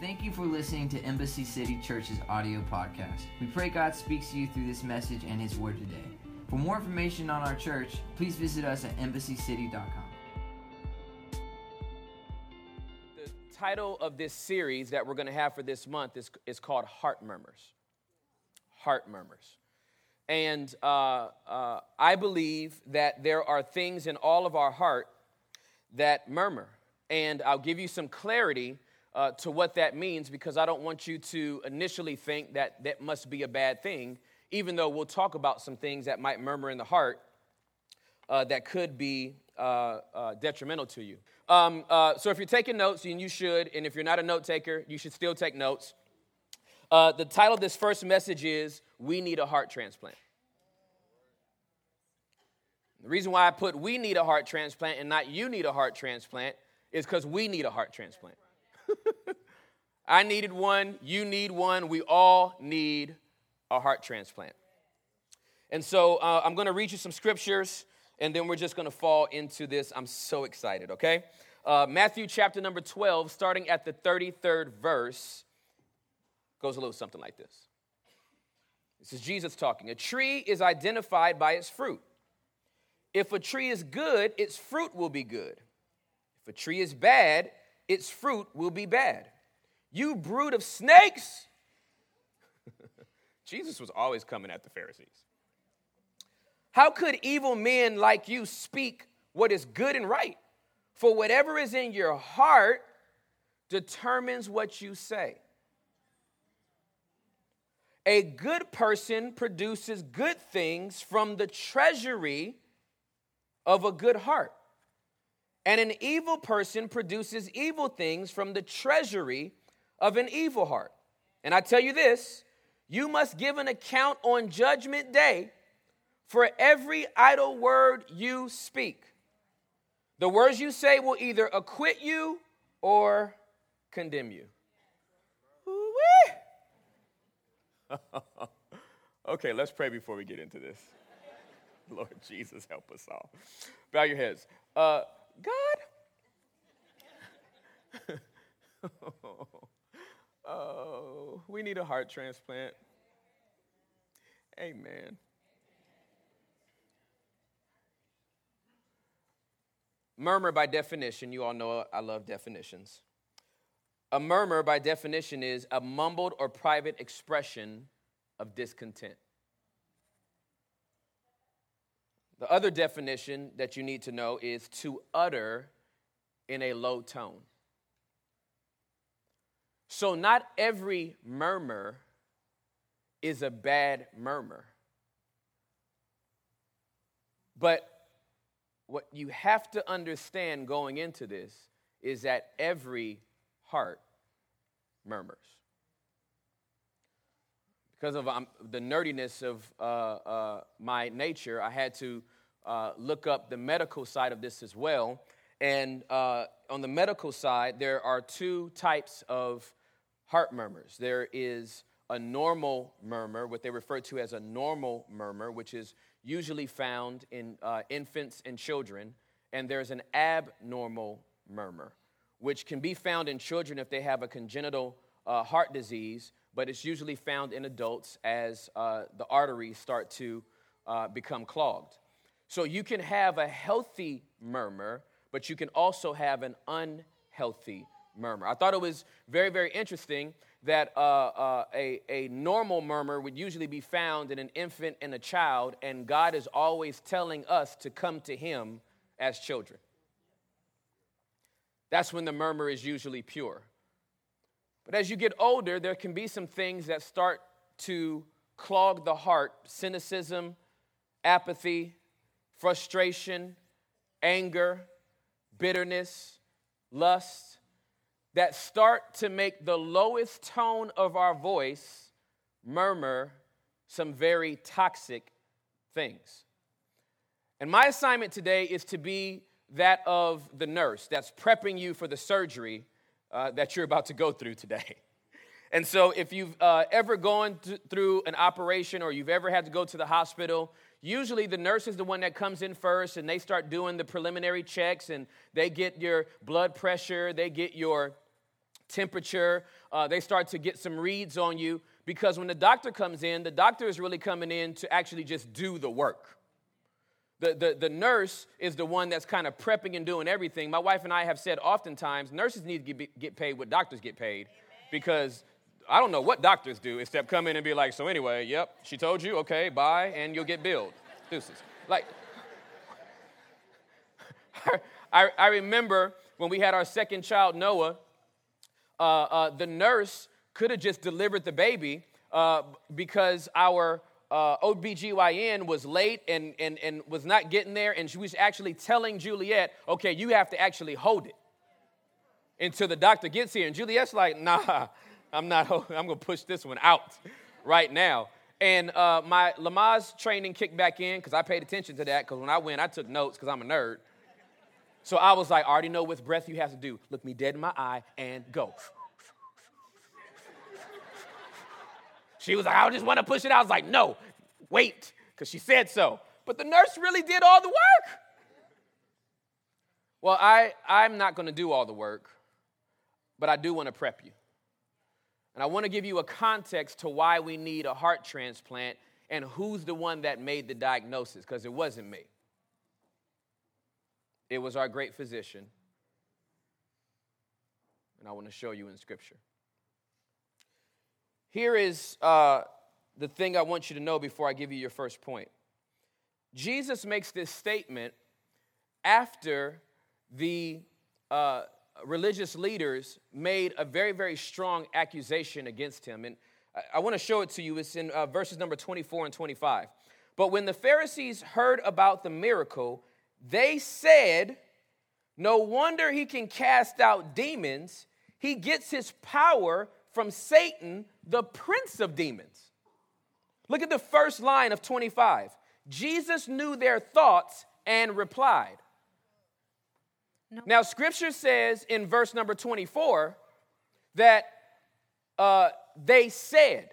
Thank you for listening to Embassy City Church's audio podcast. We pray God speaks to you through this message and His Word today. For more information on our church, please visit us at embassycity.com. The title of this series that we're going to have for this month is, is called Heart Murmurs. Heart Murmurs. And uh, uh, I believe that there are things in all of our heart that murmur. And I'll give you some clarity uh, to what that means because I don't want you to initially think that that must be a bad thing, even though we'll talk about some things that might murmur in the heart uh, that could be uh, uh detrimental to you. Um, uh, so if you're taking notes, and you should, and if you're not a note taker, you should still take notes. Uh, the title of this first message is We Need a Heart Transplant. The reason why I put we need a heart transplant and not you need a heart transplant is because we need a heart transplant. I needed one, you need one, we all need a heart transplant. And so uh, I'm going to read you some scriptures and then we're just going to fall into this. I'm so excited, okay? Uh, Matthew chapter number 12, starting at the 33rd verse, goes a little something like this. This is Jesus talking. A tree is identified by its fruit. If a tree is good, its fruit will be good. If a tree is bad, its fruit will be bad. You brood of snakes! Jesus was always coming at the Pharisees. How could evil men like you speak what is good and right? For whatever is in your heart determines what you say. A good person produces good things from the treasury of a good heart. And an evil person produces evil things from the treasury of an evil heart. And I tell you this you must give an account on judgment day for every idle word you speak. The words you say will either acquit you or condemn you. okay, let's pray before we get into this. Lord Jesus, help us all. Bow your heads. Uh, God, oh, we need a heart transplant. Amen. Murmur, by definition, you all know I love definitions. A murmur, by definition, is a mumbled or private expression of discontent. The other definition that you need to know is to utter in a low tone. So, not every murmur is a bad murmur. But what you have to understand going into this is that every heart murmurs because of um, the nerdiness of uh, uh, my nature, I had to uh, look up the medical side of this as well. And uh, on the medical side, there are two types of heart murmurs. There is a normal murmur, what they refer to as a normal murmur, which is usually found in uh, infants and children. And there's an abnormal murmur, which can be found in children if they have a congenital uh, heart disease but it's usually found in adults as uh, the arteries start to uh, become clogged. So you can have a healthy murmur, but you can also have an unhealthy murmur. I thought it was very, very interesting that uh, uh a, a normal murmur would usually be found in an infant and a child, and God is always telling us to come to Him as children. That's when the murmur is usually pure. But as you get older, there can be some things that start to clog the heart cynicism, apathy, frustration, anger, bitterness, lust that start to make the lowest tone of our voice murmur some very toxic things. And my assignment today is to be that of the nurse that's prepping you for the surgery uh, that you're about to go through today. And so, if you've uh, ever gone th- through an operation or you've ever had to go to the hospital, usually the nurse is the one that comes in first and they start doing the preliminary checks and they get your blood pressure, they get your temperature. Uh, they start to get some reads on you because when the doctor comes in, the doctor is really coming in to actually just do the work. The, the, the nurse is the one that's kind of prepping and doing everything. My wife and I have said oftentimes nurses need to get, get paid what doctors get paid because I don't know what doctors do except come in and be like, so anyway, yep, she told you, okay, bye, and you'll get billed. Deuces. Like, I, I remember when we had our second child, Noah, uh, uh, the nurse could have just delivered the baby uh, because our uh, OBGYN was late and, and, and was not getting there, and she was actually telling Juliet, okay, you have to actually hold it until the doctor gets here. And Juliet's like, nah, I'm not, I'm gonna push this one out right now. And uh, my Lamaze training kicked back in because I paid attention to that because when I went, I took notes because I'm a nerd. So I was like, I already know what breath you have to do. Look me dead in my eye and go. She was like, I just want to push it out. I was like, no, wait, because she said so. But the nurse really did all the work. Well, I, I'm not going to do all the work, but I do want to prep you. And I want to give you a context to why we need a heart transplant and who's the one that made the diagnosis, because it wasn't me. It was our great physician. And I want to show you in Scripture. Here is uh, the thing I want you to know before I give you your first point. Jesus makes this statement after the uh, religious leaders made a very, very strong accusation against him. And I, I want to show it to you. It's in uh, verses number 24 and 25. But when the Pharisees heard about the miracle, they said, No wonder he can cast out demons. He gets his power from Satan, the prince of demons. Look at the first line of 25. Jesus knew their thoughts and replied. No. Now, scripture says in verse number 24 that uh, they said.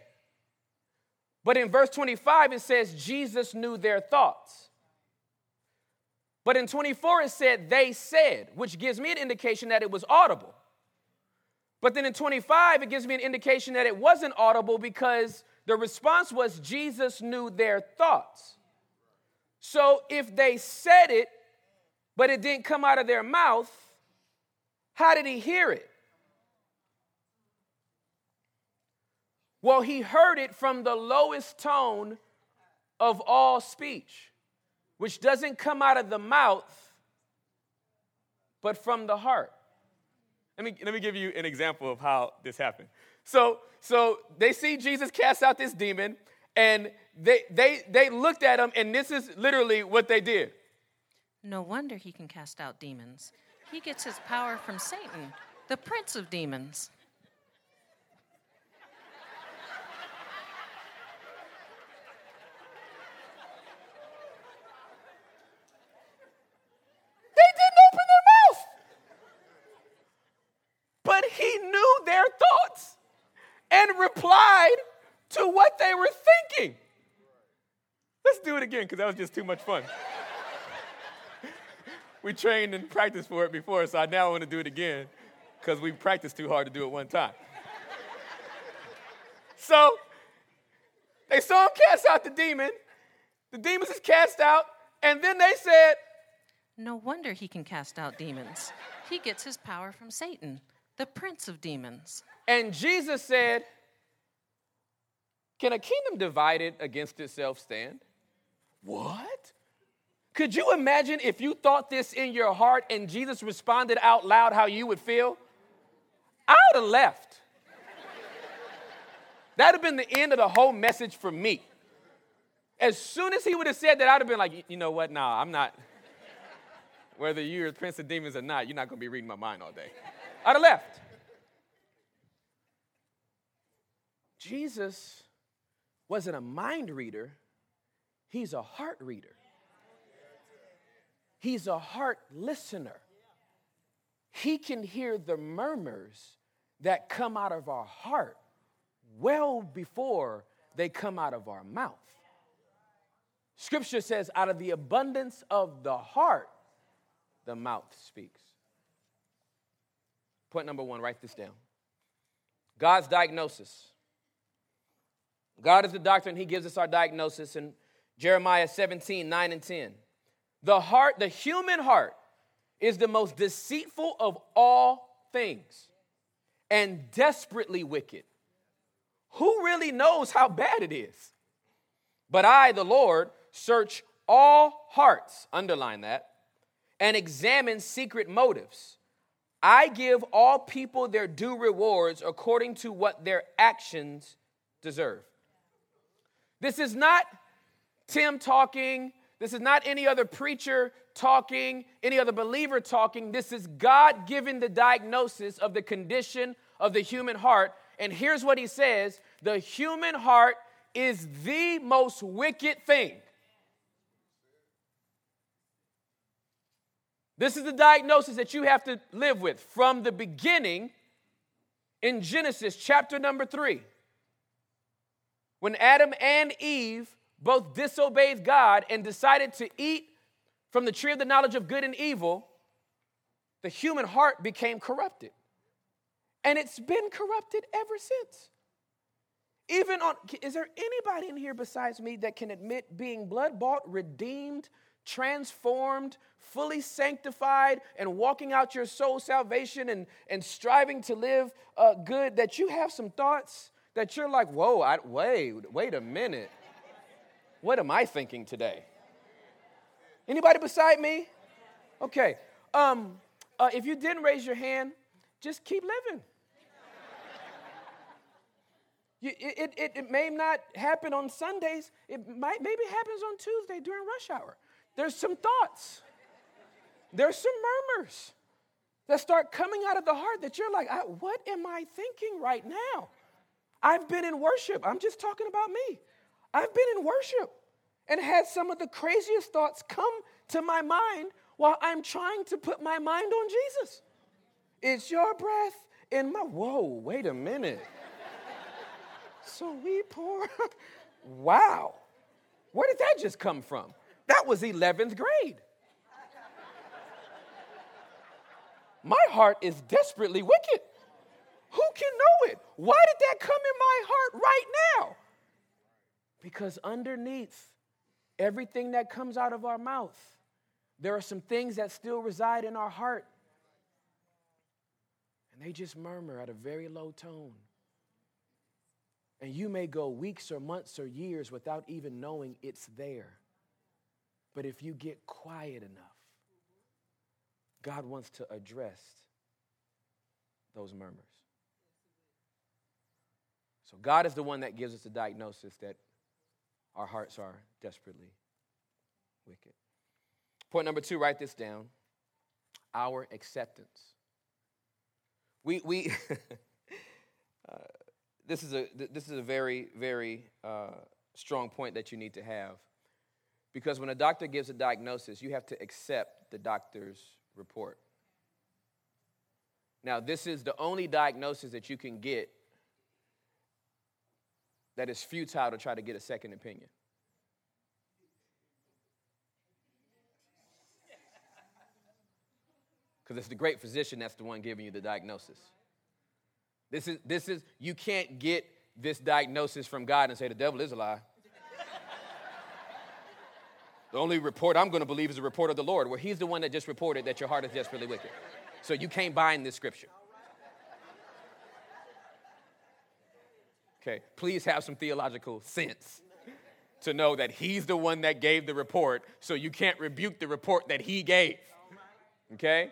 But in verse 25, it says Jesus knew their thoughts. But in 24, it said they said, which gives me an indication that it was audible. But then in 25, it gives me an indication that it wasn't audible because the response was Jesus knew their thoughts. So if they said it, but it didn't come out of their mouth, how did he hear it? Well, he heard it from the lowest tone of all speech, which doesn't come out of the mouth, but from the heart. Let me, let me give you an example of how this happened. So, so they see Jesus cast out this demon, and they, they, they looked at him, and this is literally what they did. No wonder he can cast out demons. He gets his power from Satan, the prince of demons. They didn't open their mouth. But he knew their thoughts and replied to what they were thinking. Let's do it again because that was just too much fun. We trained and practiced for it before, so I now want to do it again because we practiced too hard to do it one time. so they saw him cast out the demon. The demons is cast out, and then they said, No wonder he can cast out demons. He gets his power from Satan, the prince of demons. And Jesus said, can a kingdom divided against itself stand? What? Could you imagine if you thought this in your heart and Jesus responded out loud how you would feel? I would have left. That'd have been the end of the whole message for me. As soon as he would have said that, I'd have been like, you know what? Nah, I'm not. Whether you're prince of demons or not, you're not going to be reading my mind all day. I'd have left. Jesus wasn't a mind reader, he's a heart reader. He's a heart listener. He can hear the murmurs that come out of our heart well before they come out of our mouth. Scripture says, out of the abundance of the heart, the mouth speaks. Point number one, write this down. God's diagnosis. God is the doctor, and He gives us our diagnosis in Jeremiah 17, 9 and 10. The heart, the human heart, is the most deceitful of all things and desperately wicked. Who really knows how bad it is? But I, the Lord, search all hearts, underline that, and examine secret motives. I give all people their due rewards according to what their actions deserve. This is not Tim talking. This is not any other preacher talking, any other believer talking. This is God giving the diagnosis of the condition of the human heart. And here's what he says the human heart is the most wicked thing. This is the diagnosis that you have to live with from the beginning in Genesis chapter number three. When Adam and Eve both disobeyed God and decided to eat from the tree of the knowledge of good and evil, the human heart became corrupted. And it's been corrupted ever since. Even on, is there anybody in here besides me that can admit being blood bought, redeemed, transformed, fully sanctified, and walking out your soul salvation and, and striving to live uh, good, that you have some thoughts that you're like, whoa, I, wait, wait a minute. What am I thinking today? Anybody beside me? Okay. Um, uh, if you didn't raise your hand, just keep living. You, it, it, it may not happen on Sundays. It might maybe happens on Tuesday during rush hour. There's some thoughts. There's some murmurs that start coming out of the heart that you're like, what am I thinking right now? I've been in worship. I'm just talking about me. I've been in worship and had some of the craziest thoughts come to my mind while I'm trying to put my mind on Jesus. It's your breath in my. Whoa, wait a minute. so we pour. wow. Where did that just come from? That was 11th grade. My heart is desperately wicked. Who can know it? Why did that come in my heart right now? Because underneath everything that comes out of our mouth, there are some things that still reside in our heart. And they just murmur at a very low tone. And you may go weeks or months or years without even knowing it's there. But if you get quiet enough, God wants to address those murmurs. So God is the one that gives us the diagnosis that our hearts are desperately wicked. Point number two, write this down our acceptance. We, we uh, this, is a, this is a very, very uh, strong point that you need to have. Because when a doctor gives a diagnosis, you have to accept the doctor's report. Now, this is the only diagnosis that you can get that is futile to try to get a second opinion. Because it's the great physician that's the one giving you the diagnosis. This is, this is, you can't get this diagnosis from God and say the devil is a lie. the only report I'm going to believe is the report of the Lord, where He's the one that just reported that your heart is desperately wicked. So you can't bind this scripture. Okay, please have some theological sense to know that he's the one that gave the report, so you can't rebuke the report that he gave. Okay?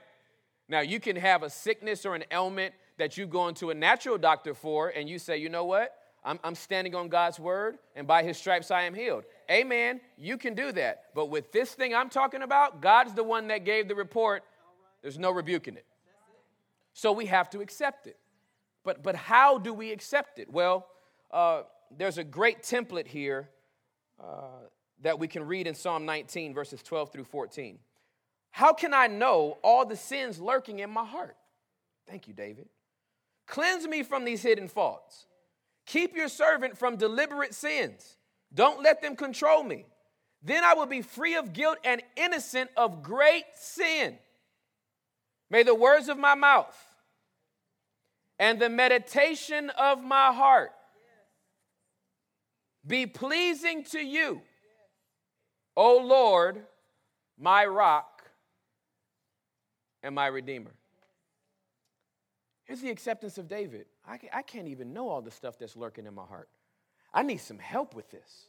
Now, you can have a sickness or an ailment that you go into a natural doctor for, and you say, you know what? I'm, I'm standing on God's word, and by his stripes I am healed. Amen. You can do that. But with this thing I'm talking about, God's the one that gave the report. There's no rebuking it. So we have to accept it. But, but how do we accept it? Well, uh, there's a great template here uh, that we can read in Psalm 19, verses 12 through 14. How can I know all the sins lurking in my heart? Thank you, David. Cleanse me from these hidden faults. Keep your servant from deliberate sins. Don't let them control me. Then I will be free of guilt and innocent of great sin. May the words of my mouth and the meditation of my heart be pleasing to you, O Lord, my rock and my redeemer. Here's the acceptance of David. I, I can't even know all the stuff that's lurking in my heart. I need some help with this.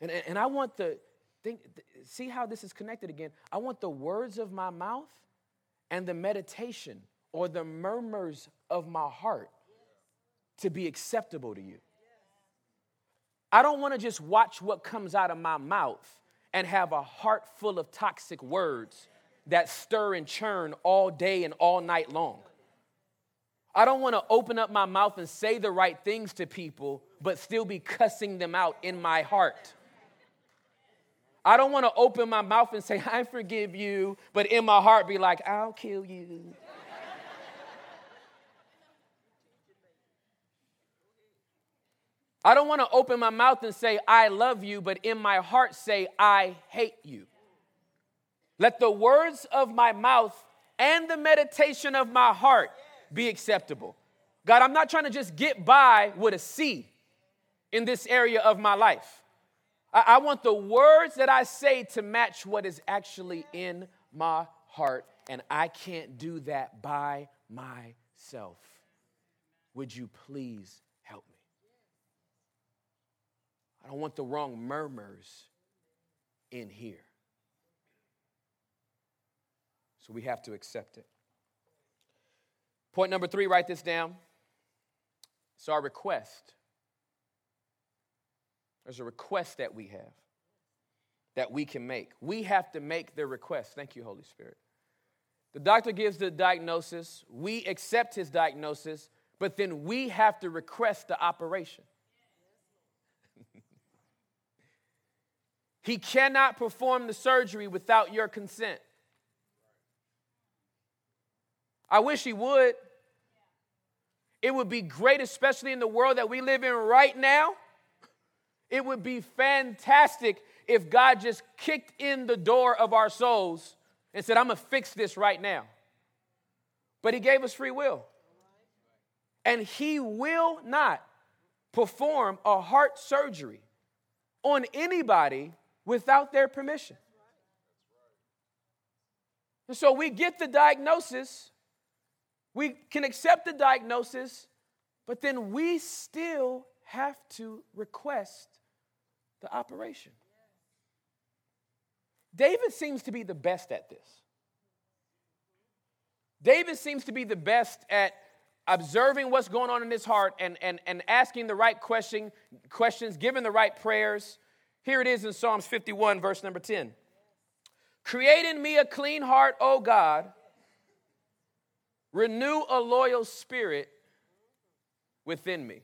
And, and I want the, think, see how this is connected again. I want the words of my mouth and the meditation or the murmurs of my heart to be acceptable to you. I don't want to just watch what comes out of my mouth and have a heart full of toxic words that stir and churn all day and all night long. I don't want to open up my mouth and say the right things to people, but still be cussing them out in my heart. I don't want to open my mouth and say, I forgive you, but in my heart be like, I'll kill you. I don't want to open my mouth and say, I love you, but in my heart say, I hate you. Let the words of my mouth and the meditation of my heart be acceptable. God, I'm not trying to just get by with a C in this area of my life. I, I want the words that I say to match what is actually in my heart, and I can't do that by myself. Would you please? I don't want the wrong murmurs in here. So we have to accept it. Point number three, write this down. It's our request. There's a request that we have that we can make. We have to make the request. Thank you, Holy Spirit. The doctor gives the diagnosis, we accept his diagnosis, but then we have to request the operation. He cannot perform the surgery without your consent. I wish he would. It would be great, especially in the world that we live in right now. It would be fantastic if God just kicked in the door of our souls and said, I'm going to fix this right now. But He gave us free will. And He will not perform a heart surgery on anybody without their permission. And so we get the diagnosis we can accept the diagnosis, but then we still have to request the operation. David seems to be the best at this. David seems to be the best at observing what's going on in his heart and, and, and asking the right question, questions, giving the right prayers. Here it is in Psalms 51, verse number 10. Create in me a clean heart, O God Renew a loyal spirit within me.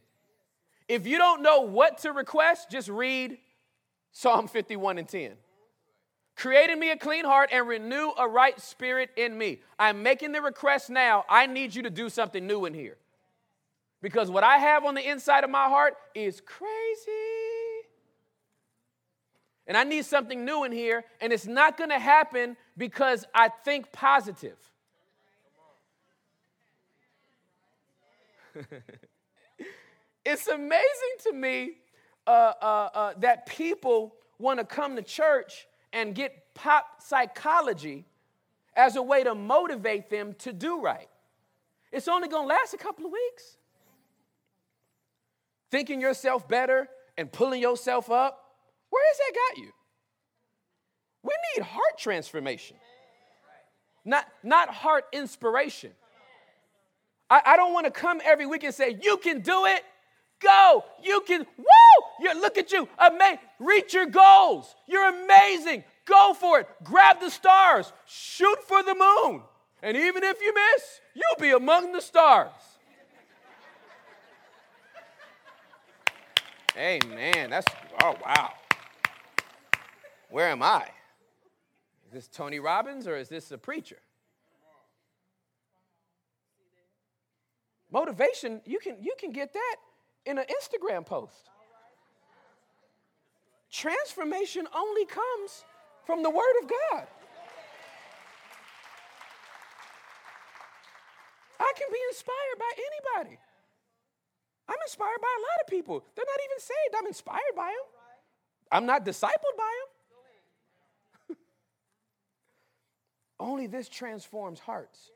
If you don't know what to request, just read Psalm 51 and 10. Create in me a clean heart and renew a right spirit in me. I'm making the request now. I need you to do something new in here. Because what I have on the inside of my heart is crazy. And I need something new in here, and it's not gonna happen because I think positive. it's amazing to me uh, uh, uh, that people want to come to church and get pop psychology as a way to motivate them to do right. It's only going to last a couple of weeks. Thinking yourself better and pulling yourself up, where has that got you? We need heart transformation, not, not heart inspiration. I, I don't want to come every week and say, You can do it. Go. You can, woo! You look at you. Amazing. Reach your goals. You're amazing. Go for it. Grab the stars. Shoot for the moon. And even if you miss, you'll be among the stars. Amen. That's oh wow. Where am I? Is this Tony Robbins or is this a preacher? Motivation, you can, you can get that in an Instagram post. Transformation only comes from the Word of God. I can be inspired by anybody. I'm inspired by a lot of people. They're not even saved. I'm inspired by them. I'm not discipled by them. Only this transforms hearts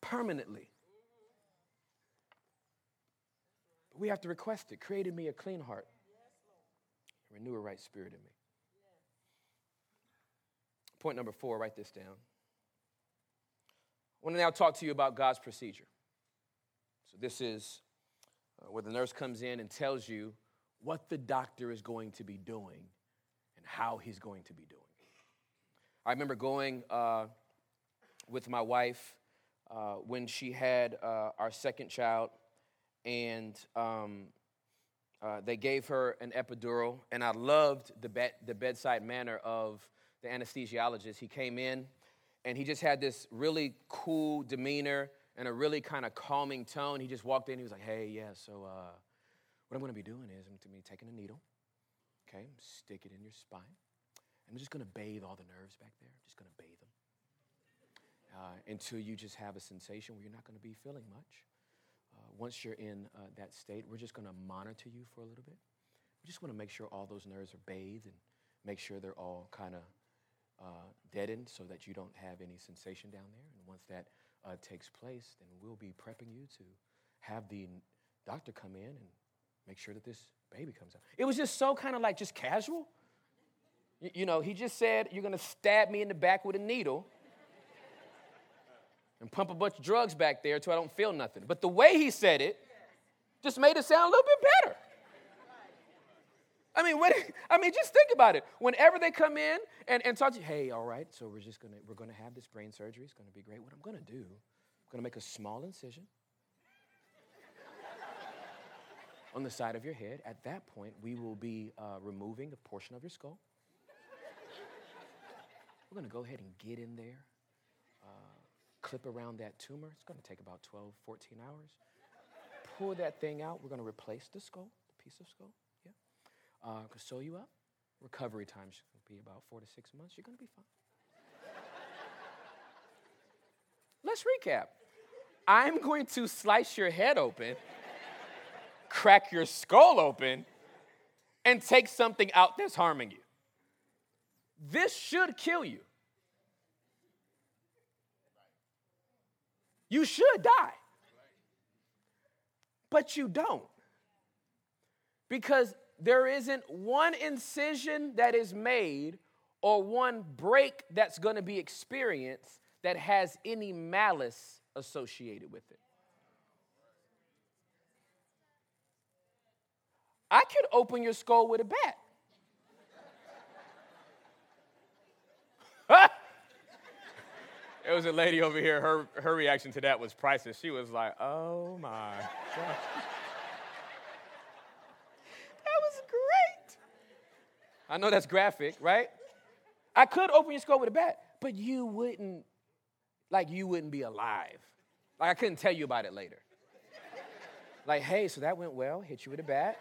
permanently. We have to request it. Created me a clean heart, renew a right spirit in me. Point number four, write this down. I want to now talk to you about God's procedure. So, this is uh, where the nurse comes in and tells you what the doctor is going to be doing and how he's going to be doing. I remember going uh, with my wife uh, when she had uh, our second child, and um, uh, they gave her an epidural, and I loved the, be- the bedside manner of the anesthesiologist. He came in, and he just had this really cool demeanor and a really kind of calming tone. He just walked in. He was like, "Hey, yeah. So uh, what I'm going to be doing is I'm going to be taking a needle, okay, stick it in your spine. I'm just going to bathe all the nerves back there. I'm just going to bathe them uh, until you just have a sensation where you're not going to be feeling much. Uh, once you're in uh, that state, we're just going to monitor you for a little bit. We just want to make sure all those nerves are bathed and make sure they're all kind of uh, deadened so that you don't have any sensation down there. And once that uh, takes place, then we'll be prepping you to have the doctor come in and make sure that this baby comes out. It was just so kind of like just casual. You, know, he just said, You're going to stab me in the back with a needle and pump a bunch of drugs back there until I don't feel nothing. But the way he said it just made it sound a little bit better. I mean, I mean, just think about it. Whenever they come in and, and talk to you, hey, all right, so we're just gonna we're gonna have this brain surgery. It's gonna be great. What I'm gonna do, I'm gonna make a small incision on the side of your head. At that point, we will be uh, removing a portion of your skull. We're gonna go ahead and get in there, uh, clip around that tumor. It's gonna take about 12, 14 hours. Pull that thing out. We're gonna replace the skull, the piece of skull Yeah. uh, sew you up. Recovery time should be about four to six months. You're going to be fine. Let's recap. I'm going to slice your head open, crack your skull open, and take something out that's harming you. This should kill you. You should die. But you don't. Because there isn't one incision that is made or one break that's going to be experienced that has any malice associated with it. I could open your skull with a bat. there was a lady over here, her, her reaction to that was priceless. She was like, oh my God. That was great. I know that's graphic, right? I could open your skull with a bat, but you wouldn't, like, you wouldn't be alive. Like, I couldn't tell you about it later. Like, hey, so that went well, hit you with a bat.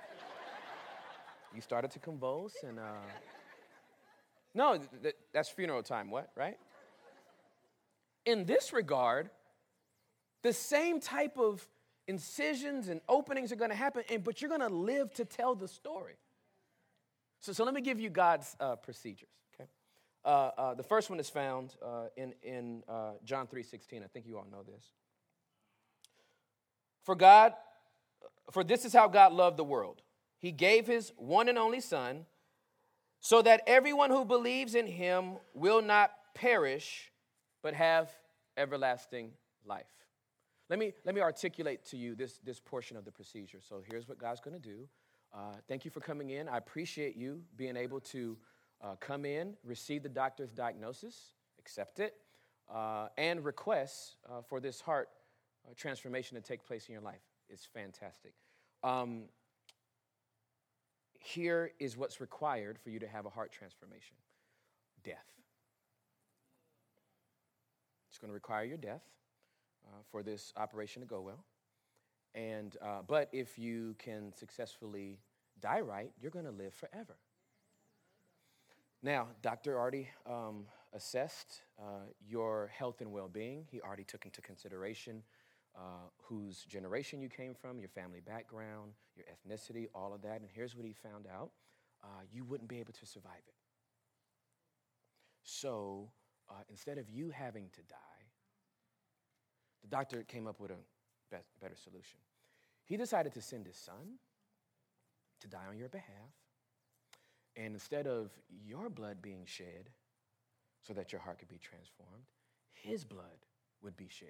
You started to convulse, and, uh, no, th- th- that's funeral time, what, right? In this regard, the same type of incisions and openings are gonna happen, and, but you're gonna live to tell the story. So, so let me give you God's uh, procedures. Okay, uh, uh, the first one is found uh, in in uh, John three sixteen. I think you all know this. For God, for this is how God loved the world. He gave His one and only Son, so that everyone who believes in Him will not perish, but have everlasting life. Let me, let me articulate to you this, this portion of the procedure. So here's what God's going to do. Uh, thank you for coming in. I appreciate you being able to uh, come in, receive the doctor's diagnosis, accept it, uh, and request uh, for this heart uh, transformation to take place in your life. It's fantastic. Um, here is what's required for you to have a heart transformation death. It's going to require your death uh, for this operation to go well. And, uh, but if you can successfully die right, you're going to live forever. Now, doctor already um, assessed uh, your health and well being. He already took into consideration uh, whose generation you came from, your family background, your ethnicity, all of that. And here's what he found out uh, you wouldn't be able to survive it. So uh, instead of you having to die, the doctor came up with a better solution. He decided to send his son to die on your behalf. And instead of your blood being shed so that your heart could be transformed, his blood would be shed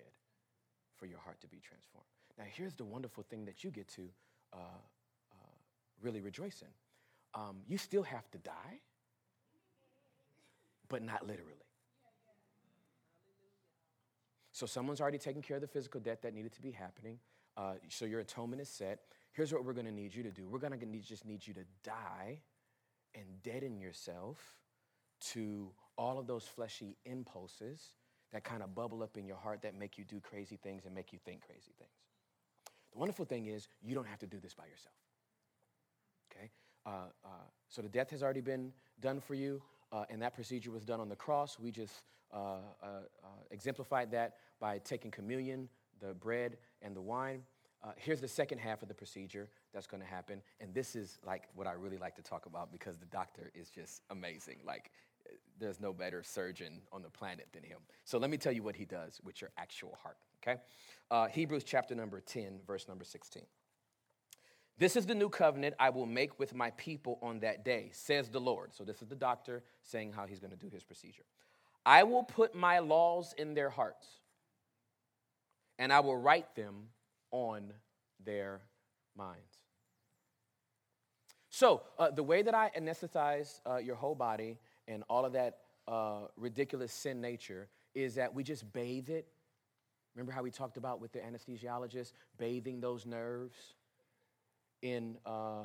for your heart to be transformed. Now, here's the wonderful thing that you get to uh, uh, really rejoice in. Um, you still have to die, but not literally. So, someone's already taken care of the physical debt that needed to be happening. Uh, so, your atonement is set. Here's what we're going to need you to do we're going to just need you to die and deaden yourself to all of those fleshy impulses that kind of bubble up in your heart that make you do crazy things and make you think crazy things. The wonderful thing is, you don't have to do this by yourself. Okay? Uh, uh, so the death has already been done for you, uh, and that procedure was done on the cross. We just uh, uh, uh, exemplified that by taking communion, the bread, and the wine. here's the second half of the procedure that's going to happen, and this is like what I really like to talk about because the doctor is just amazing. Like there's no better surgeon on the planet than him. So let me tell you what he does with your actual heart, okay? Uh, Hebrews chapter number 10, verse number 16. This is the new covenant I will make with my people on that day, says the Lord. So this is the doctor saying how he's going to do his procedure. I will put my laws in their hearts, and I will write them on their minds. So, uh, the way that I anesthetize uh, your whole body and all of that uh, ridiculous sin nature is that we just bathe it. Remember how we talked about with the anesthesiologist bathing those nerves in, uh,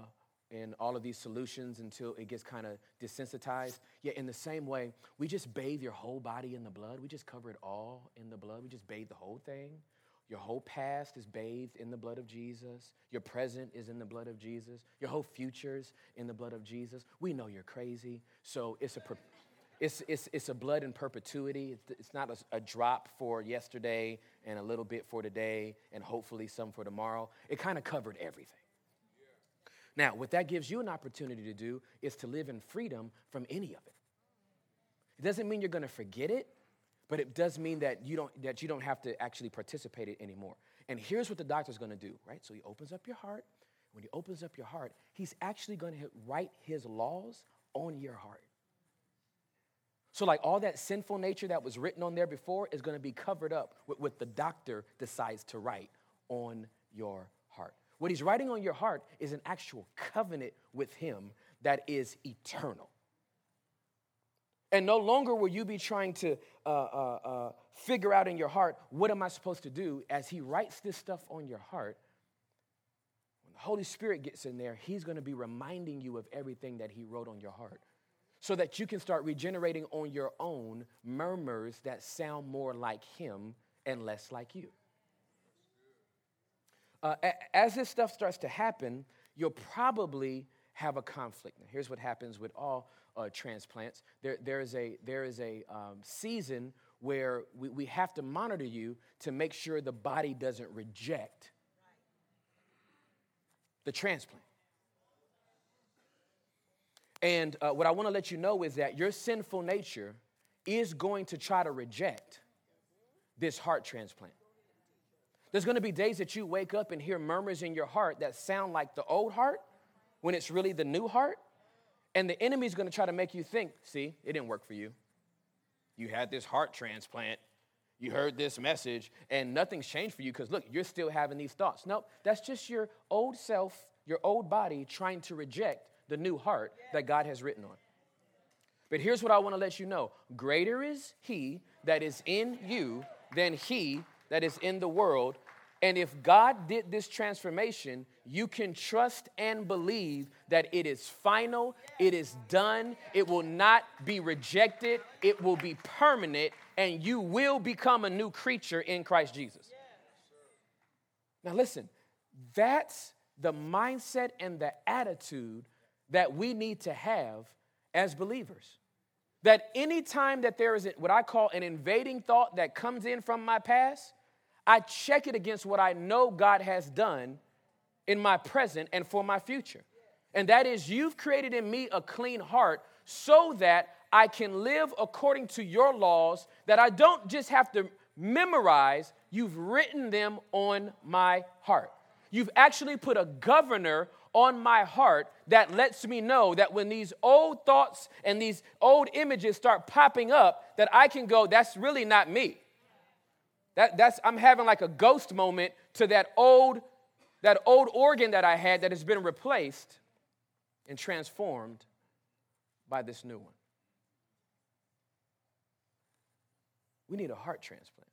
in all of these solutions until it gets kind of desensitized? Yeah, in the same way, we just bathe your whole body in the blood. We just cover it all in the blood. We just bathe the whole thing. Your whole past is bathed in the blood of Jesus. Your present is in the blood of Jesus. Your whole future's in the blood of Jesus. We know you're crazy, so it's a it's, it's, it's a blood in perpetuity. It's, not a, a, drop for yesterday and a little bit for today and hopefully some for tomorrow. It kind of covered everything. Now, what that gives you an opportunity to do is to live in freedom from any of it. It doesn't mean you're going to forget it, but it does mean that you don't, that you don't have to actually participate it anymore. And here's what the doctor's gonna do, right? So he opens up your heart. When he opens up your heart, he's actually gonna write his laws on your heart. So, like all that sinful nature that was written on there before is gonna be covered up with what the doctor decides to write on your heart. What he's writing on your heart is an actual covenant with him that is eternal. And no longer will you be trying to uh, uh, uh, figure out in your heart, what am I supposed to do? As He writes this stuff on your heart, when the Holy Spirit gets in there, He's going to be reminding you of everything that He wrote on your heart so that you can start regenerating on your own murmurs that sound more like Him and less like you. Uh, as this stuff starts to happen, you'll probably have a conflict. Now, here's what happens with all uh, transplants. There, there is a, there is a um, season where we, we have to monitor you to make sure the body doesn't reject the transplant. And uh, what I want to let you know is that your sinful nature is going to try to reject this heart transplant. There's going to be days that you wake up and hear murmurs in your heart that sound like the old heart when it's really the new heart. And the enemy's gonna try to make you think, see, it didn't work for you. You had this heart transplant, you heard this message, and nothing's changed for you because look, you're still having these thoughts. Nope, that's just your old self, your old body trying to reject the new heart that God has written on. But here's what I wanna let you know greater is He that is in you than He that is in the world. And if God did this transformation, you can trust and believe that it is final, it is done, it will not be rejected, it will be permanent, and you will become a new creature in Christ Jesus. Now, listen, that's the mindset and the attitude that we need to have as believers. That anytime that there is what I call an invading thought that comes in from my past, I check it against what I know God has done in my present and for my future. And that is, you've created in me a clean heart so that I can live according to your laws, that I don't just have to memorize, you've written them on my heart. You've actually put a governor on my heart that lets me know that when these old thoughts and these old images start popping up, that I can go, that's really not me. That, that's, I'm having like a ghost moment to that old, that old organ that I had that has been replaced and transformed by this new one. We need a heart transplant.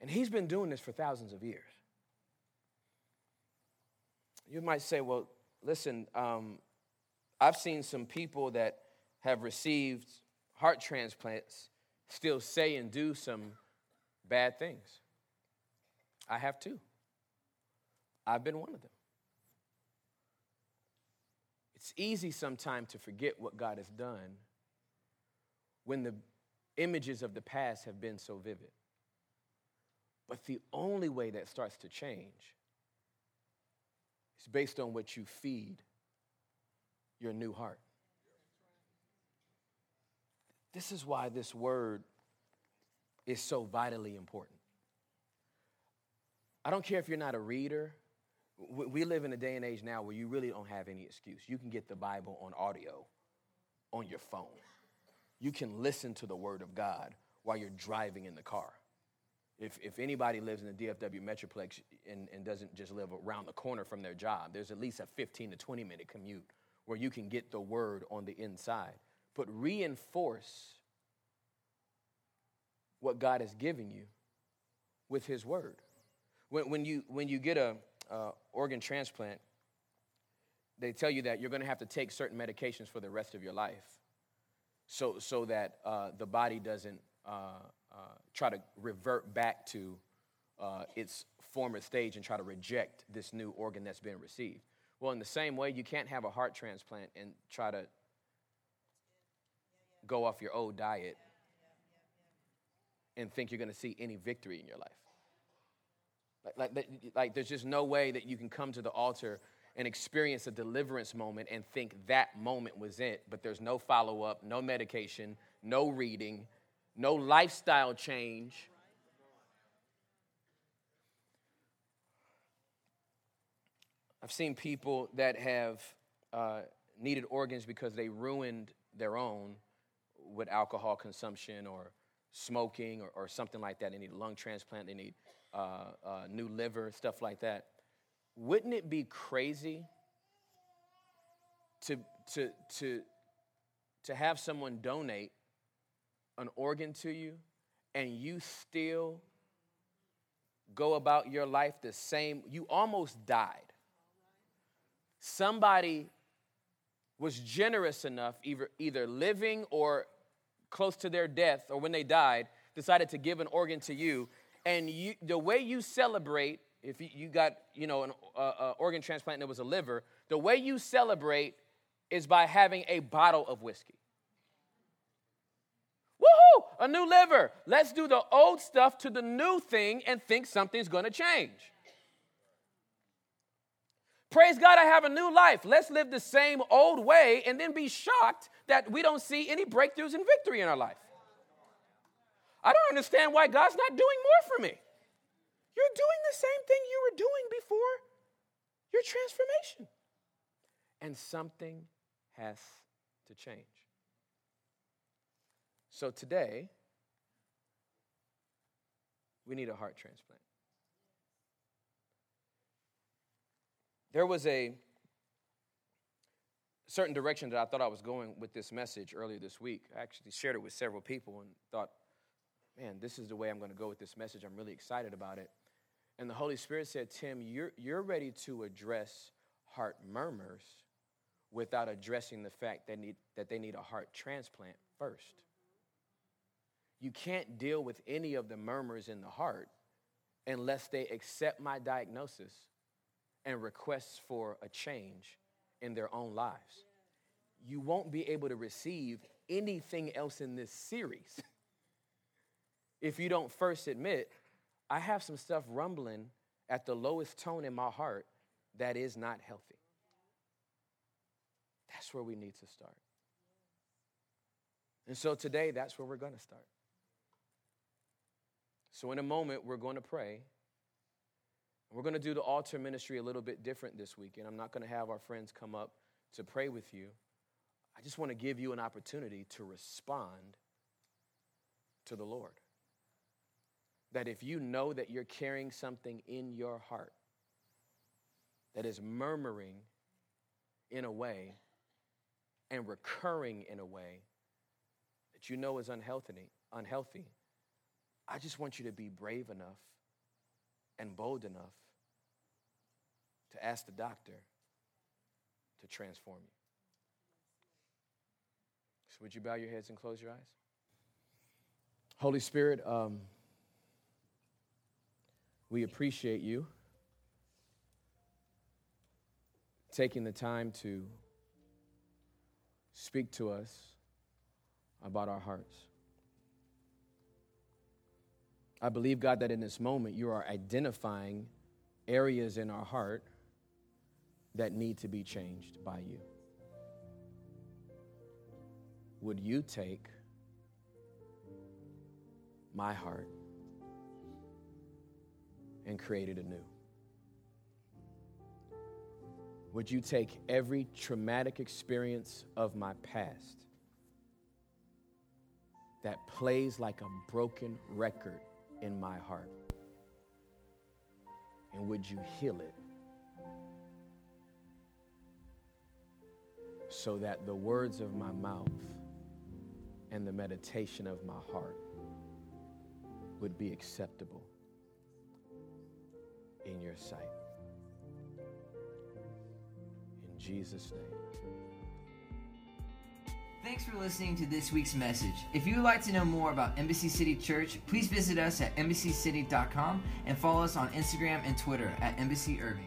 And he's been doing this for thousands of years. You might say, well, listen, um, I've seen some people that have received heart transplants still say and do some bad things. I have too. I've been one of them. It's easy sometimes to forget what God has done when the images of the past have been so vivid. But the only way that starts to change is based on what you feed your new heart. This is why this word is so vitally important. I don't care if you're not a reader. We live in a day and age now where you really don't have any excuse. You can get the Bible on audio on your phone. You can listen to the Word of God while you're driving in the car. If, if anybody lives in the DFW Metroplex and, and doesn't just live around the corner from their job, there's at least a 15 to 20 minute commute where you can get the Word on the inside but reinforce what God has given you with His Word. When, when, you, when you get a uh, organ transplant, they tell you that you're going to have to take certain medications for the rest of your life so, so that uh, the body doesn't uh, uh try to revert back to uh, its former stage and try to reject this new organ that's been received. Well, in the same way, you can't have a heart transplant and try to go off your old diet and think you're going to see any victory in your life. Like, like, like, there's just no way that you can come to the altar and experience a deliverance moment and think that moment was it, but there's no follow up, no medication, no reading, no lifestyle change. I've seen people that have uh, needed organs because they ruined their own with alcohol consumption or smoking or, or something like that. They need lung transplant, they need uh, uh, new liver, stuff like that. Wouldn't it be crazy to, to, to, to have someone donate an organ to you and you still go about your life the same? You almost died. Somebody was generous enough, either, either living or close to their death or when they died, decided to give an organ to you, and you, the way you celebrate, if you, got you know an uh, uh, organ transplant and it was a liver, the way you celebrate is by having a bottle of whiskey. Woohoo! A new liver. Let's do the old stuff to the new thing and think something's going to change. Praise God, I have a new life. Let's live the same old way and then be shocked that we don't see any breakthroughs and victory in our life. I don't understand why God's not doing more for me. You're doing the same thing you were doing before your transformation. And something has to change. So today, we need a heart transplant. There was a certain direction that I thought I was going with this message earlier this week. I actually shared it with several people and thought, man, this is the way I'm going to go with this message. I'm really excited about it. And the Holy Spirit said, Tim, you're, you're ready to address heart murmurs without addressing the fact that, need, that they need a heart transplant first. You can't deal with any of the murmurs in the heart unless they accept my diagnosis and requests for a change in their own lives. You won't be able to receive anything else in this series if you don't first admit, I have some stuff rumbling at the lowest tone in my heart that is not healthy. That's where we need to start. And so today, that's where we're going to start. So, in a moment, we're going to pray. We're going to do the altar ministry a little bit different this weekend. I'm not going to have our friends come up to pray with you. I just want to give you an opportunity to respond to the Lord. That if you know that you're carrying something in your heart that is murmuring in a way and recurring in a way that you know is unhealthy, unhealthy, I just want you to be brave enough and bold enough to ask the doctor to transform you. So, would you bow your heads and close your eyes? Holy Spirit, um, we appreciate you taking the time to speak to us about our hearts. I believe, God, that in this moment you are identifying areas in our heart that need to be changed by you. Would you take my heart and create it anew? Would you take every traumatic experience of my past that plays like a broken record in my heart? And would you heal it so that the words of my mouth and the meditation of my heart would be acceptable in your sight? In Jesus' name. Thanks for listening to this week's message. If you would like to know more about Embassy City Church, please visit us at embassycity.com and follow us on Instagram and Twitter at Embassy Irving.